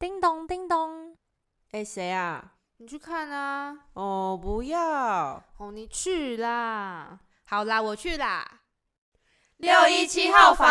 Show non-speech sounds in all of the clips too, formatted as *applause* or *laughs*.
叮咚叮咚，哎，谁啊？你去看啊！哦，不要！哦，你去啦！好啦，我去啦。六一七号房，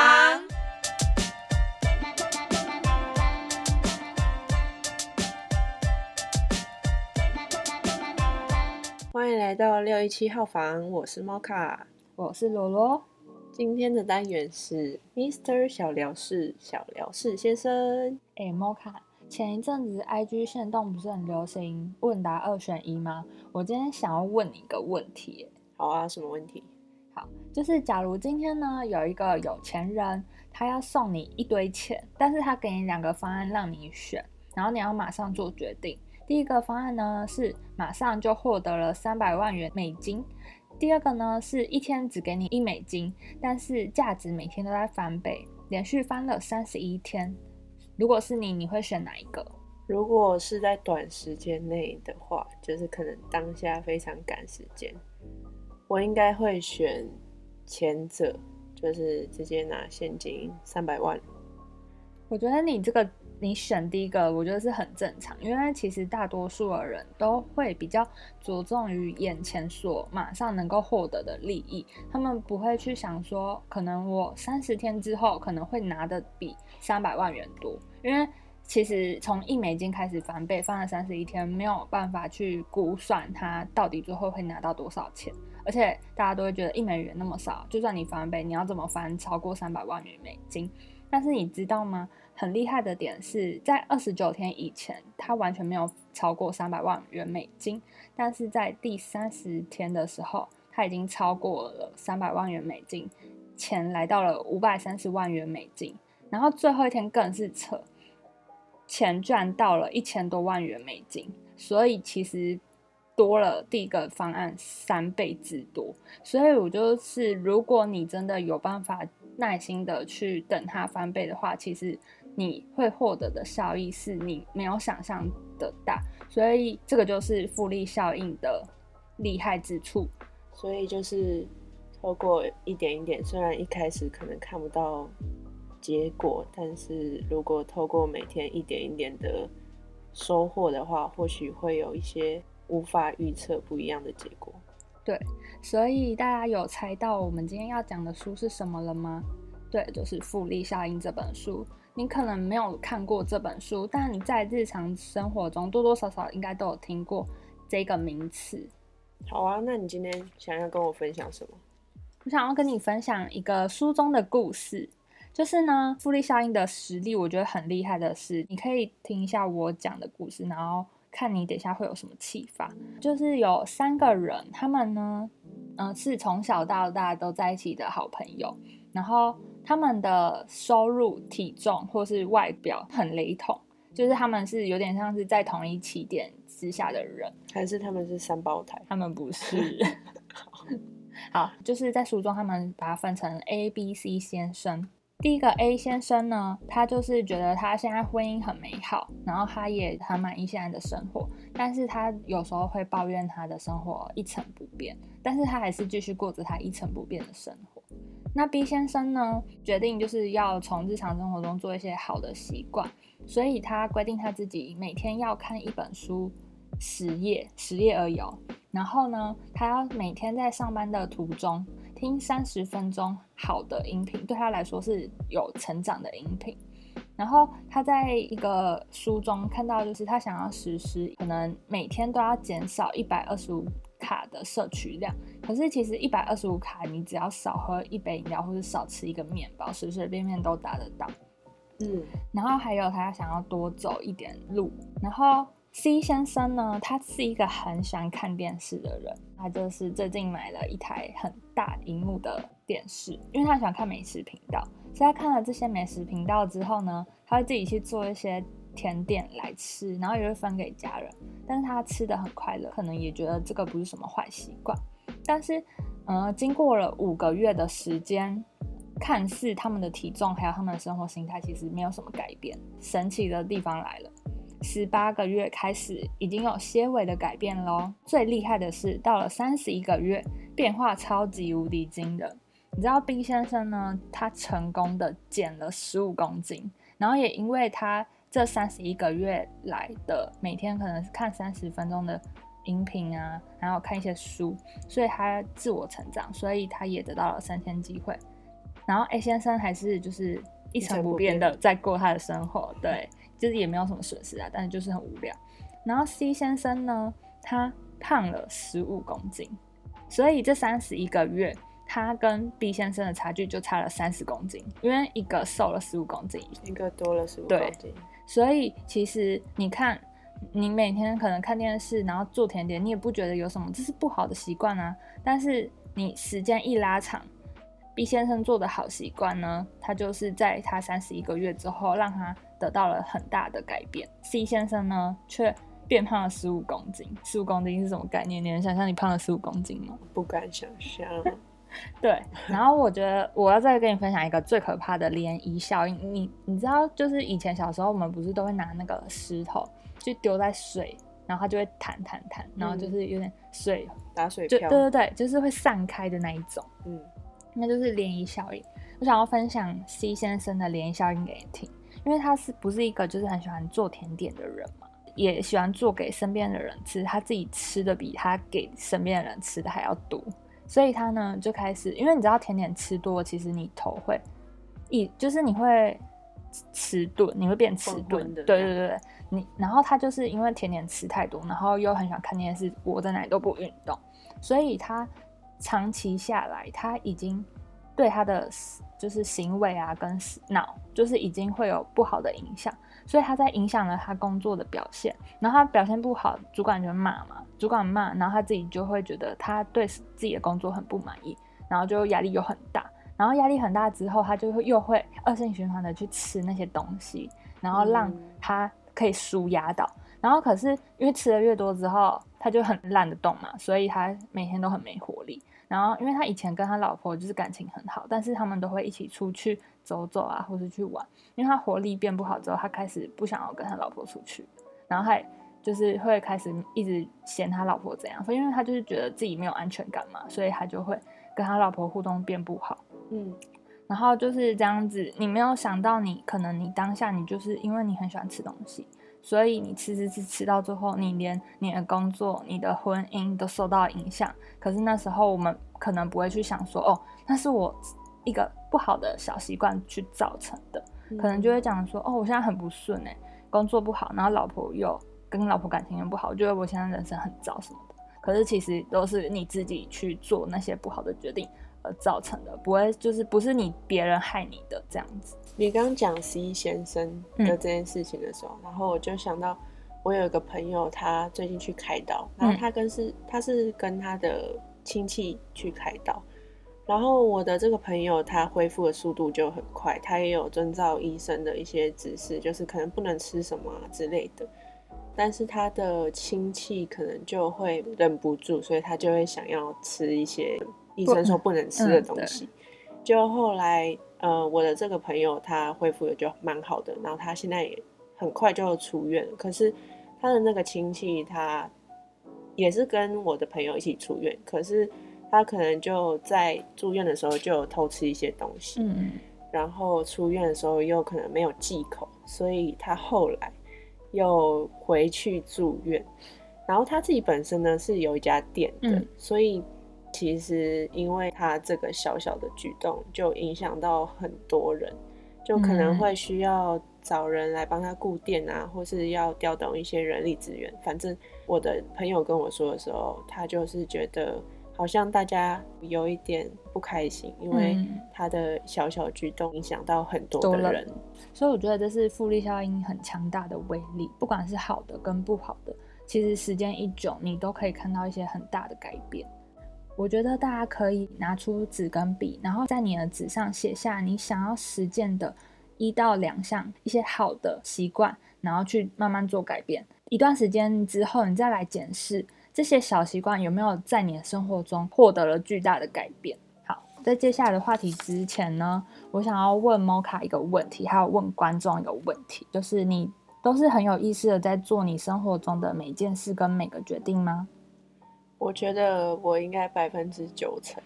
欢迎来到六一七号房，我是猫卡，我是罗罗。今天的单元是 Mr 小聊室，小聊室先生。哎，猫卡。前一阵子，IG 线动不是很流行问答二选一吗？我今天想要问你一个问题。好啊，什么问题？好，就是假如今天呢有一个有钱人，他要送你一堆钱，但是他给你两个方案让你选，然后你要马上做决定。第一个方案呢是马上就获得了三百万元美金，第二个呢是一天只给你一美金，但是价值每天都在翻倍，连续翻了三十一天。如果是你，你会选哪一个？如果是在短时间内的话，就是可能当下非常赶时间，我应该会选前者，就是直接拿现金三百万。我觉得你这个你选第一个，我觉得是很正常，因为其实大多数的人都会比较着重于眼前所马上能够获得的利益，他们不会去想说，可能我三十天之后可能会拿的比三百万元多。因为其实从一美金开始翻倍，翻了三十一天，没有办法去估算它到底最后会拿到多少钱。而且大家都会觉得一美元那么少，就算你翻倍，你要怎么翻超过三百万元美金？但是你知道吗？很厉害的点是在二十九天以前，它完全没有超过三百万元美金，但是在第三十天的时候，它已经超过了三百万元美金，钱来到了五百三十万元美金。然后最后一天更是扯，钱赚到了一千多万元美金，所以其实多了第一个方案三倍之多。所以我就是，如果你真的有办法耐心的去等它翻倍的话，其实你会获得的效益是你没有想象的大。所以这个就是复利效应的厉害之处。所以就是透过一点一点，虽然一开始可能看不到。结果，但是如果透过每天一点一点的收获的话，或许会有一些无法预测不一样的结果。对，所以大家有猜到我们今天要讲的书是什么了吗？对，就是《复利效应》这本书。你可能没有看过这本书，但你在日常生活中多多少少应该都有听过这个名词。好啊，那你今天想要跟我分享什么？我想要跟你分享一个书中的故事。就是呢，复利效应的实力，我觉得很厉害的是，你可以听一下我讲的故事，然后看你等一下会有什么启发。就是有三个人，他们呢，嗯，是从小到大都在一起的好朋友，然后他们的收入、体重或是外表很雷同，就是他们是有点像是在同一起点之下的人，还是他们是三胞胎？他们不是。*laughs* *laughs* 好，就是在书中他们把它分成 A、B、C 先生。第一个 A 先生呢，他就是觉得他现在婚姻很美好，然后他也很满意现在的生活，但是他有时候会抱怨他的生活一成不变，但是他还是继续过着他一成不变的生活。那 B 先生呢，决定就是要从日常生活中做一些好的习惯，所以他规定他自己每天要看一本书十页，十页而已哦。然后呢，他要每天在上班的途中。听三十分钟好的音频，对他来说是有成长的音频。然后他在一个书中看到，就是他想要实施，可能每天都要减少一百二十五卡的摄取量。可是其实一百二十五卡，你只要少喝一杯饮料，或者少吃一个面包，随随便便都达得到。嗯，然后还有他想要多走一点路，然后。C 先生呢，他是一个很喜欢看电视的人，他就是最近买了一台很大荧幕的电视，因为他喜欢看美食频道。所以他看了这些美食频道之后呢，他会自己去做一些甜点来吃，然后也会分给家人。但是他吃的很快乐，可能也觉得这个不是什么坏习惯。但是，呃，经过了五个月的时间，看似他们的体重还有他们的生活心态其实没有什么改变。神奇的地方来了。十八个月开始已经有些微的改变喽。最厉害的是，到了三十一个月，变化超级无敌惊人。你知道 B 先生呢？他成功的减了十五公斤，然后也因为他这三十一个月来的每天可能是看三十分钟的音频啊，然后看一些书，所以他自我成长，所以他也得到了升迁机会。然后 A 先生还是就是一成不变的在过他的生活，对，就是也没有什么损失啊，但是就是很无聊。然后 C 先生呢，他胖了十五公斤，所以这三十一个月。他跟 B 先生的差距就差了三十公斤，因为一个瘦了十五公斤，一个多了十五公斤。所以其实你看，你每天可能看电视，然后做甜点，你也不觉得有什么，这是不好的习惯啊。但是你时间一拉长先生做的好习惯呢，他就是在他三十一个月之后，让他得到了很大的改变。C 先生呢，却变胖了十五公斤。十五公斤是什么概念？你能想象你胖了十五公斤吗？不敢想象。*laughs* 对，然后我觉得我要再跟你分享一个最可怕的涟漪效应。你你知道，就是以前小时候我们不是都会拿那个石头去丢在水，然后它就会弹弹弹，然后就是有点水打水漂，对对对，就是会散开的那一种。嗯，那就是涟漪效应。我想要分享 C 先生的涟漪效应给你听，因为他是不是一个就是很喜欢做甜点的人嘛，也喜欢做给身边的人吃，他自己吃的比他给身边的人吃的还要多。所以他呢就开始，因为你知道甜点吃多，其实你头会一就是你会迟钝，你会变迟钝的。对对对对，你然后他就是因为甜点吃太多，然后又很喜欢看电视，窝在哪里都不运动，所以他长期下来，他已经对他的就是行为啊跟脑就是已经会有不好的影响。所以他在影响了他工作的表现，然后他表现不好，主管就骂嘛，主管骂，然后他自己就会觉得他对自己的工作很不满意，然后就压力又很大，然后压力很大之后，他就会又会恶性循环的去吃那些东西，然后让他可以舒压到，然后可是因为吃的越多之后，他就很懒得动嘛，所以他每天都很没活力。然后因为他以前跟他老婆就是感情很好，但是他们都会一起出去。走走啊，或是去玩，因为他活力变不好之后，他开始不想要跟他老婆出去，然后还就是会开始一直嫌他老婆怎样，因为他就是觉得自己没有安全感嘛，所以他就会跟他老婆互动变不好。嗯，然后就是这样子，你没有想到，你可能你当下你就是因为你很喜欢吃东西，所以你吃吃吃吃到最后，你连你的工作、你的婚姻都受到影响。可是那时候我们可能不会去想说，哦，那是我。一个不好的小习惯去造成的，可能就会讲说，哦，我现在很不顺哎，工作不好，然后老婆又跟老婆感情又不好，我觉得我现在人生很糟什么的。可是其实都是你自己去做那些不好的决定而造成的，不会就是不是你别人害你的这样子。你刚讲 C 先生的这件事情的时候，然后我就想到我有一个朋友，他最近去开刀，然后他跟是他是跟他的亲戚去开刀。然后我的这个朋友，他恢复的速度就很快，他也有遵照医生的一些指示，就是可能不能吃什么之类的。但是他的亲戚可能就会忍不住，所以他就会想要吃一些医生说不能吃的东西。就后来，呃，我的这个朋友他恢复的就蛮好的，然后他现在也很快就出院了。可是他的那个亲戚，他也是跟我的朋友一起出院，可是。他可能就在住院的时候就偷吃一些东西，嗯，然后出院的时候又可能没有忌口，所以他后来又回去住院。然后他自己本身呢是有一家店的，所以其实因为他这个小小的举动，就影响到很多人，就可能会需要找人来帮他顾店啊，或是要调动一些人力资源。反正我的朋友跟我说的时候，他就是觉得。好像大家有一点不开心，因为他的小小举动影响到很多的人，所以我觉得这是复利效应很强大的威力。不管是好的跟不好的，其实时间一久，你都可以看到一些很大的改变。我觉得大家可以拿出纸跟笔，然后在你的纸上写下你想要实践的一到两项一些好的习惯，然后去慢慢做改变。一段时间之后，你再来检视。这些小习惯有没有在你的生活中获得了巨大的改变？好，在接下来的话题之前呢，我想要问 Moka 一个问题，还有问观众一个问题，就是你都是很有意识的在做你生活中的每件事跟每个决定吗？我觉得我应该百分之九成，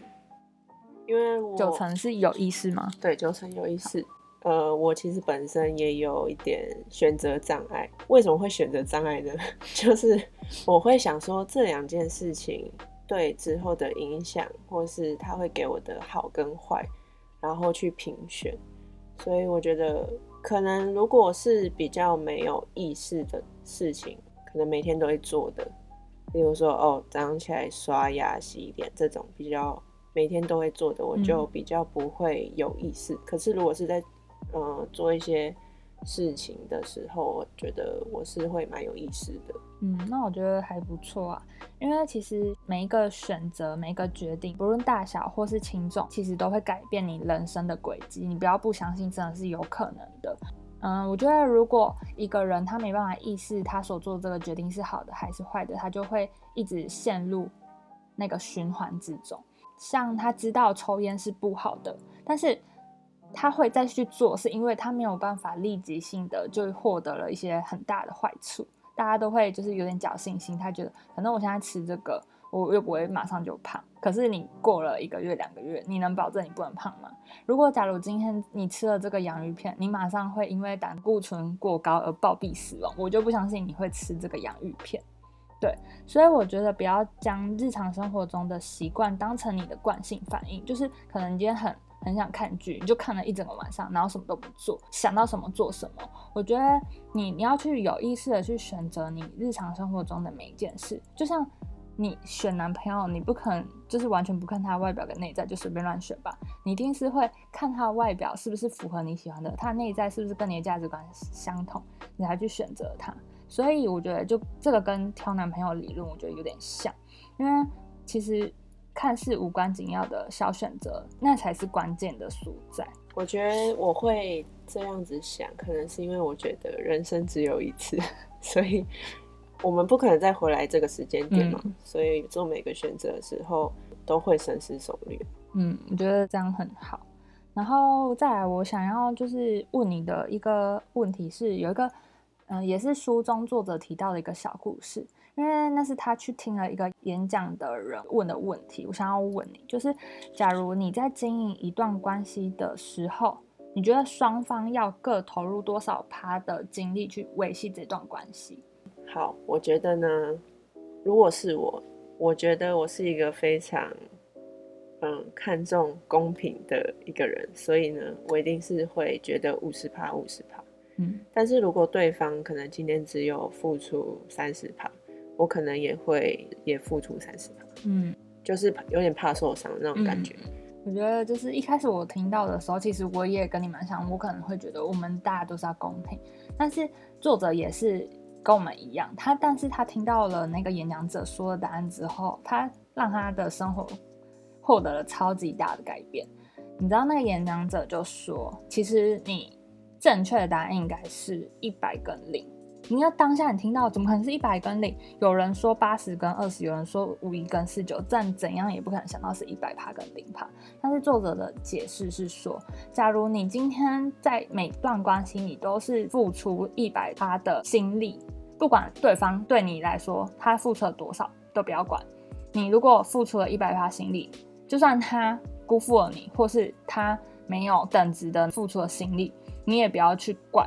因为九成是有意识吗？对，九成有意识。呃，我其实本身也有一点选择障碍。为什么会选择障碍呢？*laughs* 就是我会想说这两件事情对之后的影响，或是它会给我的好跟坏，然后去评选。所以我觉得，可能如果是比较没有意识的事情，可能每天都会做的，比如说哦，早上起来刷牙、洗脸这种比较每天都会做的，我就比较不会有意识。可是如果是在呃，做一些事情的时候，我觉得我是会蛮有意思的。嗯，那我觉得还不错啊，因为其实每一个选择、每一个决定，不论大小或是轻重，其实都会改变你人生的轨迹。你不要不相信，真的是有可能的。嗯，我觉得如果一个人他没办法意识他所做这个决定是好的还是坏的，他就会一直陷入那个循环之中。像他知道抽烟是不好的，但是。他会再去做，是因为他没有办法立即性的就获得了一些很大的坏处。大家都会就是有点侥幸心，他觉得反正我现在吃这个，我又不会马上就胖。可是你过了一个月、两个月，你能保证你不能胖吗？如果假如今天你吃了这个洋芋片，你马上会因为胆固醇过高而暴毙死亡，我就不相信你会吃这个洋芋片。对，所以我觉得不要将日常生活中的习惯当成你的惯性反应，就是可能今天很。很想看剧，你就看了一整个晚上，然后什么都不做，想到什么做什么。我觉得你你要去有意识的去选择你日常生活中的每一件事，就像你选男朋友，你不可能就是完全不看他外表跟内在就随便乱选吧，你一定是会看他外表是不是符合你喜欢的，他内在是不是跟你的价值观相同，你才去选择他。所以我觉得就这个跟挑男朋友理论，我觉得有点像，因为其实。看似无关紧要的小选择，那才是关键的所在。我觉得我会这样子想，可能是因为我觉得人生只有一次，*laughs* 所以我们不可能再回来这个时间点嘛。所以做每个选择的时候都会深思熟虑。嗯，我觉得这样很好。然后再来，我想要就是问你的一个问题是，有一个嗯，也是书中作者提到的一个小故事。因为那是他去听了一个演讲的人问的问题，我想要问你，就是假如你在经营一段关系的时候，你觉得双方要各投入多少趴的精力去维系这段关系？好，我觉得呢，如果是我，我觉得我是一个非常嗯看重公平的一个人，所以呢，我一定是会觉得五十趴五十趴，嗯，但是如果对方可能今天只有付出三十趴。我可能也会也付出三十趴嗯，就是有点怕受伤那种感觉。我觉得就是一开始我听到的时候，其实我也跟你蛮像，我可能会觉得我们大家都是要公平，但是作者也是跟我们一样，他但是他听到了那个演讲者说的答案之后，他让他的生活获得了超级大的改变。你知道那个演讲者就说，其实你正确的答案应该是一百跟零。你要当下你听到，怎么可能是一百跟零？有人说八十跟二十，有人说五一跟四九，但怎样也不可能想到是一百趴跟零趴。但是作者的解释是说，假如你今天在每段关系你都是付出一百趴的心力，不管对方对你来说他付出了多少，都不要管。你如果付出了一百趴心力，就算他辜负了你，或是他没有等值的付出了心力，你也不要去怪。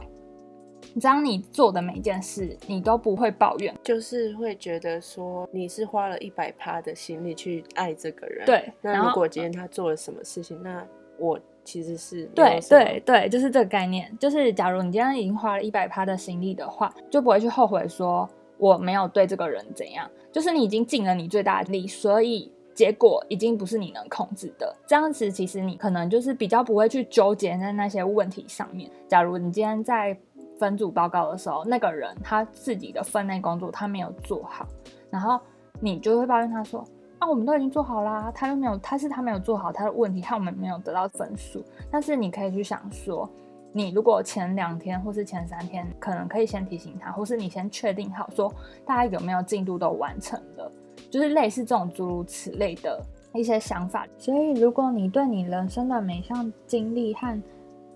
只要你做的每一件事，你都不会抱怨，就是会觉得说你是花了一百趴的心力去爱这个人。对，那如果今天他做了什么事情，那我其实是对对对，就是这个概念。就是假如你今天已经花了一百趴的心力的话，就不会去后悔说我没有对这个人怎样。就是你已经尽了你最大的力，所以结果已经不是你能控制的。这样子其实你可能就是比较不会去纠结在那些问题上面。假如你今天在分组报告的时候，那个人他自己的分内工作他没有做好，然后你就会抱怨他说：“啊，我们都已经做好啦，他又没有，他是他没有做好他的问题，害我们没有得到分数。”但是你可以去想说，你如果前两天或是前三天，可能可以先提醒他，或是你先确定好说大家有没有进度都完成了，就是类似这种诸如此类的一些想法。所以，如果你对你人生的每项经历和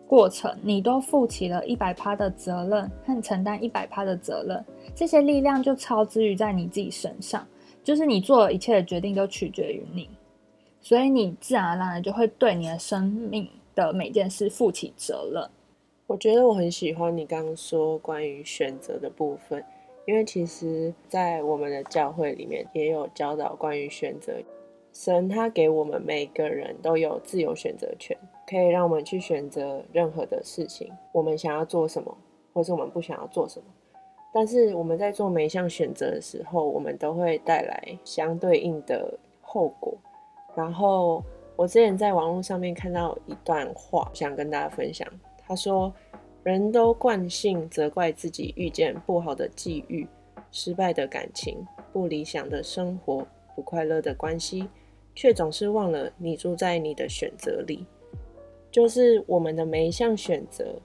过程，你都负起了一百趴的责任和承担一百趴的责任，这些力量就超之于在你自己身上，就是你做一切的决定都取决于你，所以你自然而然就会对你的生命的每件事负起责任。我觉得我很喜欢你刚刚说关于选择的部分，因为其实，在我们的教会里面也有教导关于选择。神他给我们每个人都有自由选择权，可以让我们去选择任何的事情，我们想要做什么，或是我们不想要做什么。但是我们在做每一项选择的时候，我们都会带来相对应的后果。然后我之前在网络上面看到一段话，想跟大家分享。他说：“人都惯性责怪自己遇见不好的际遇、失败的感情、不理想的生活、不快乐的关系，却总是忘了你住在你的选择里。就是我们的每一项选择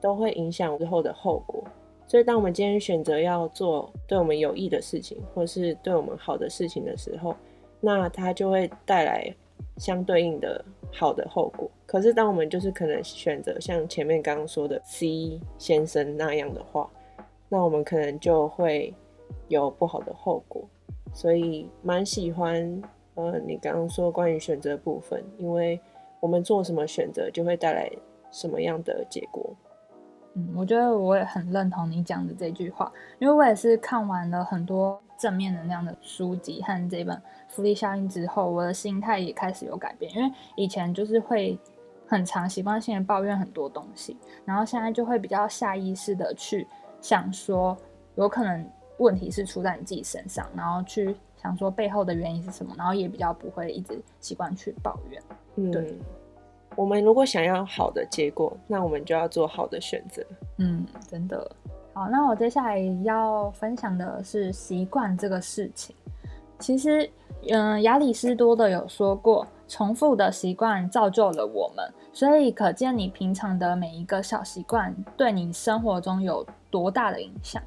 都会影响之后的后果。所以，当我们今天选择要做对我们有益的事情，或是对我们好的事情的时候，那它就会带来相对应的。”好的后果，可是当我们就是可能选择像前面刚刚说的 C 先生那样的话，那我们可能就会有不好的后果。所以蛮喜欢呃你刚刚说关于选择部分，因为我们做什么选择就会带来什么样的结果。嗯，我觉得我也很认同你讲的这句话，因为我也是看完了很多正面能量的书籍和这本。福利效应之后，我的心态也开始有改变，因为以前就是会很常习惯性的抱怨很多东西，然后现在就会比较下意识的去想说，有可能问题是出在你自己身上，然后去想说背后的原因是什么，然后也比较不会一直习惯去抱怨。嗯，对。我们如果想要好的结果，那我们就要做好的选择。嗯，真的。好，那我接下来要分享的是习惯这个事情，其实。嗯，亚里士多德有说过，重复的习惯造就了我们，所以可见你平常的每一个小习惯对你生活中有多大的影响。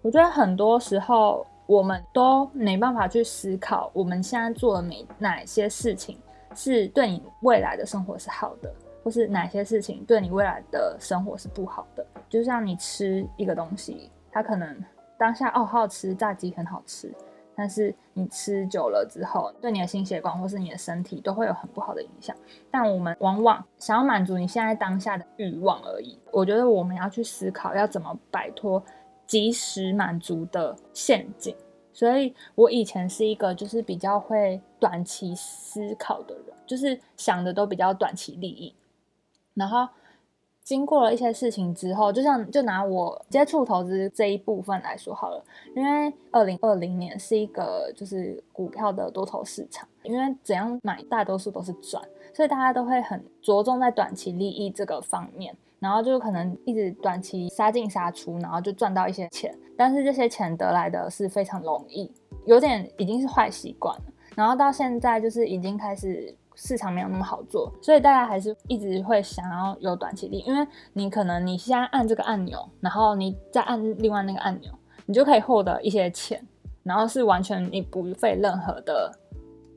我觉得很多时候我们都没办法去思考，我们现在做的每哪些事情是对你未来的生活是好的，或是哪些事情对你未来的生活是不好的。就像你吃一个东西，它可能当下哦好吃，炸鸡很好吃。但是你吃久了之后，对你的心血管或是你的身体都会有很不好的影响。但我们往往想要满足你现在当下的欲望而已。我觉得我们要去思考要怎么摆脱及时满足的陷阱。所以我以前是一个就是比较会短期思考的人，就是想的都比较短期利益，然后。经过了一些事情之后，就像就拿我接触投资这一部分来说好了，因为二零二零年是一个就是股票的多头市场，因为怎样买大多数都是赚，所以大家都会很着重在短期利益这个方面，然后就可能一直短期杀进杀出，然后就赚到一些钱，但是这些钱得来的是非常容易，有点已经是坏习惯了，然后到现在就是已经开始。市场没有那么好做，所以大家还是一直会想要有短期利，因为你可能你现在按这个按钮，然后你再按另外那个按钮，你就可以获得一些钱，然后是完全你不费任何的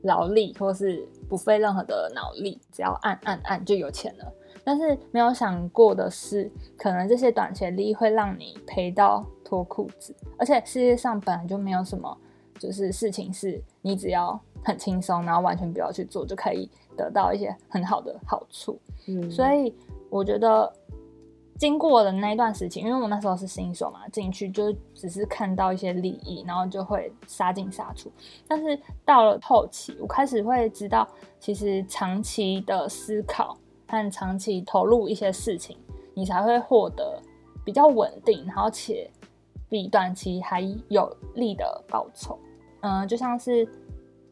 劳力，或是不费任何的脑力，只要按按按就有钱了。但是没有想过的是，可能这些短期利益会让你赔到脱裤子，而且世界上本来就没有什么就是事情是你只要。很轻松，然后完全不要去做，就可以得到一些很好的好处。嗯，所以我觉得经过了那一段时期，因为我那时候是新手嘛，进去就只是看到一些利益，然后就会杀进杀出。但是到了后期，我开始会知道，其实长期的思考和长期投入一些事情，你才会获得比较稳定，然后且比短期还有利的报酬。嗯，就像是。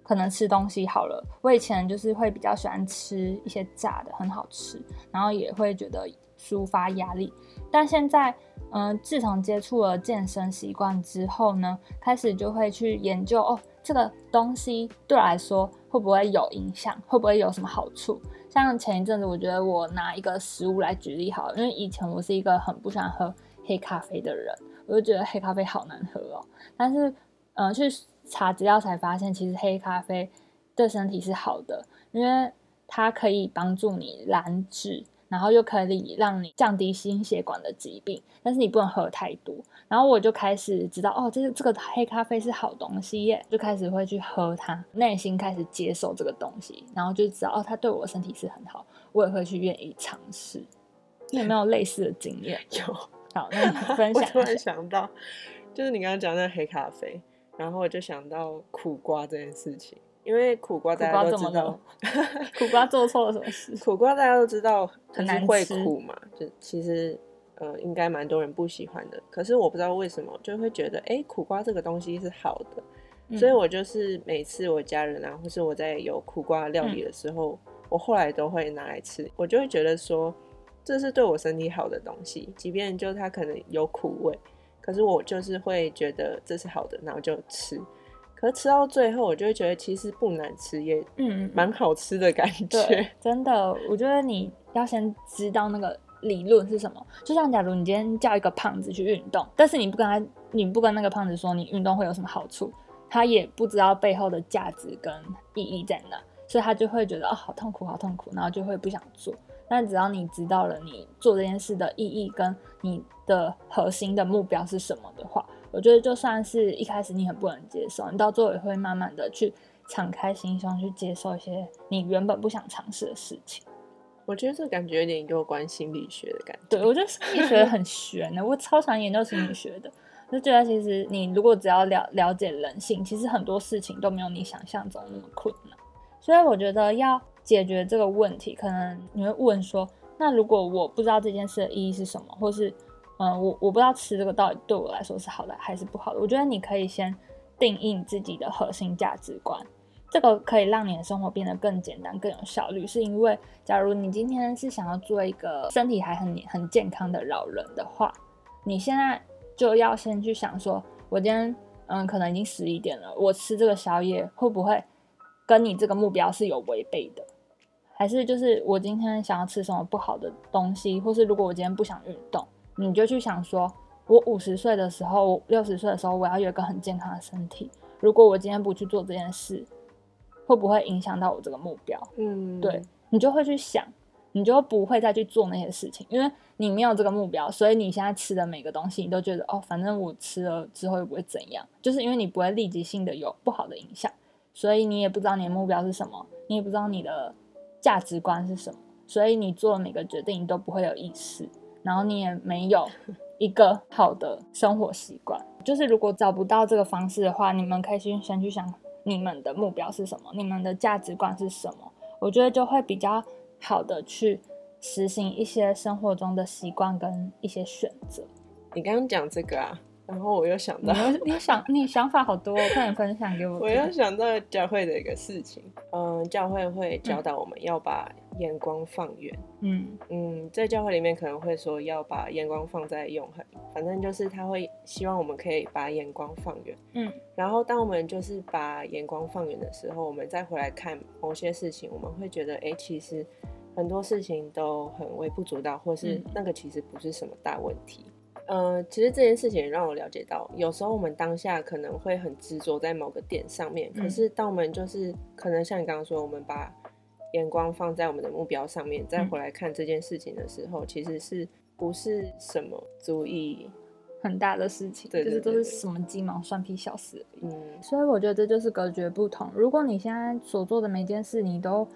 可能吃东西好了，我以前就是会比较喜欢吃一些炸的，很好吃，然后也会觉得抒发压力。但现在，嗯，自从接触了健身习惯之后呢，开始就会去研究哦，这个东西对我来说会不会有影响，会不会有什么好处？像前一阵子，我觉得我拿一个食物来举例好了，因为以前我是一个很不喜欢喝黑咖啡的人，我就觉得黑咖啡好难喝哦。但是，嗯，去。查资料才发现，其实黑咖啡对身体是好的，因为它可以帮助你燃脂，然后又可以让你降低心血管的疾病。但是你不能喝太多。然后我就开始知道，哦，这这个黑咖啡是好东西耶，就开始会去喝它，内心开始接受这个东西，然后就知道，哦，它对我的身体是很好，我也会去愿意尝试。你有没有类似的经验？*laughs* 有，好，那你分 *laughs* 享我突然。想到，就是你刚刚讲那黑咖啡，然后我就想到苦瓜这件事情，因为苦瓜大家都知道苦瓜做错了什么事？*laughs* 苦瓜大家都知道就很是会难吃苦嘛，就其实呃应该蛮多人不喜欢的。可是我不知道为什么就会觉得，哎、苦瓜这个东西是好的，所以嗯我就是每次我家人啊，或是我在有苦瓜料理的时候，我后来都会拿来吃，我就会觉得说这是对我身体好的东西，即便就它可能有苦味，可是我就是会觉得这是好的，然后就吃。可是吃到最后，我就会觉得其实不难吃，也嗯，蛮好吃的感觉对。，真的，我觉得你要先知道那个理论是什么。就像假如你今天叫一个胖子去运动，但是你不跟他，你不跟那个胖子说你运动会有什么好处，他也不知道背后的价值跟意义在哪，所以他就会觉得哦好痛苦，好痛苦，然后就会不想做。但只要你知道了你做这件事的意义跟你的核心的目标是什么的话，我觉得就算是一开始你很不能接受，你到最后也会慢慢的去敞开心胸去接受一些你原本不想尝试的事情。我觉得这感觉有点有关心理学的感觉。对我觉得心理学很玄的，我超常研究心理学的。就觉得其实你如果只要了了解人性，其实很多事情都没有你想象中那么困难。所以我觉得要解决这个问题，可能你会问说，那如果我不知道这件事的意义是什么，或是嗯，我我不知道吃这个到底对我来说是好的还是不好的，我觉得你可以先定义自己的核心价值观。这个可以让你的生活变得更简单、更有效率，是因为假如你今天是想要做一个身体还很很健康的老人的话，你现在就要先去想说，我今天嗯可能已经十一点了，我吃这个宵夜会不会跟你这个目标是有违背的？还是就是我今天想要吃什么不好的东西，或是如果我今天不想运动，你就去想说，我五十岁的时候，六十岁的时候，我要有一个很健康的身体。如果我今天不去做这件事，会不会影响到我这个目标？嗯，对你就会去想，你就不会再去做那些事情，因为你没有这个目标，所以你现在吃的每个东西，你都觉得哦，反正我吃了之后又不会怎样，就是因为你不会立即性的有不好的影响，所以你也不知道你的目标是什么，你也不知道你的价值观是什么，所以你做每个决定你都不会有意识，然后你也没有一个好的生活习惯。就是如果找不到这个方式的话，你们可以先先去想你们的目标是什么，你们的价值观是什么。我觉得就会比较好的去实行一些生活中的习惯跟一些选择。你刚刚讲这个啊，然后我又想到，你你想你想法好多、哦，快点分享给我我又。想到教会的一个事情。嗯，教会会教导我们要把眼光放远。嗯嗯，在教会里面可能会说要把眼光放在永恒，反正就是他会希望我们可以把眼光放远。嗯然后当我们就是把眼光放远的时候，我们再回来看某些事情，我们会觉得，哎，其实很多事情都很微不足道，或是嗯那个其实不是什么大问题。呃，其实这件事情也让我了解到，有时候我们当下可能会很执着在某个点上面，可嗯是当我们就是可能像你刚刚说，我们把眼光放在我们的目标上面，再嗯回来看这件事情的时候，其实是不是什么足以，很大的事情，对就是都是什么鸡毛蒜皮小事。嗯，所以我觉得这就是隔绝不同。如果你现在所做的每件事，你都，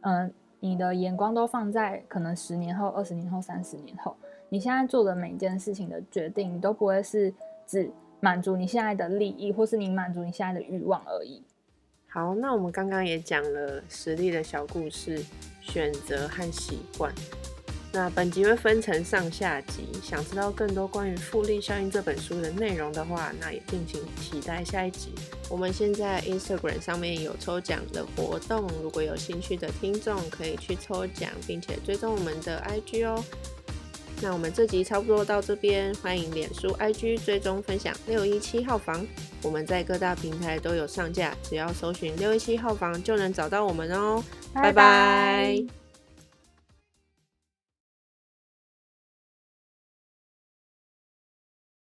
嗯、你的眼光都放在可能十年后、二十年后、三十年后，你现在做的每一件事情的决定，你都不会是只满足你现在的利益，或是你满足你现在的欲望而已。好，那我们刚刚也讲了实例的小故事、选择和习惯。那本集会分成上下集，想知道更多关于《复利效应》这本书的内容的话，那也敬请期待下一集。我们现在 Instagram 上面有抽奖的活动，如果有兴趣的听众可以去抽奖，并且追踪我们的 IG 哦。那我们这集差不多到这边，欢迎脸书、IG 追踪分享六一七号房。我们在各大平台都有上架，只要搜寻六一七号房就能找到我们哦。拜拜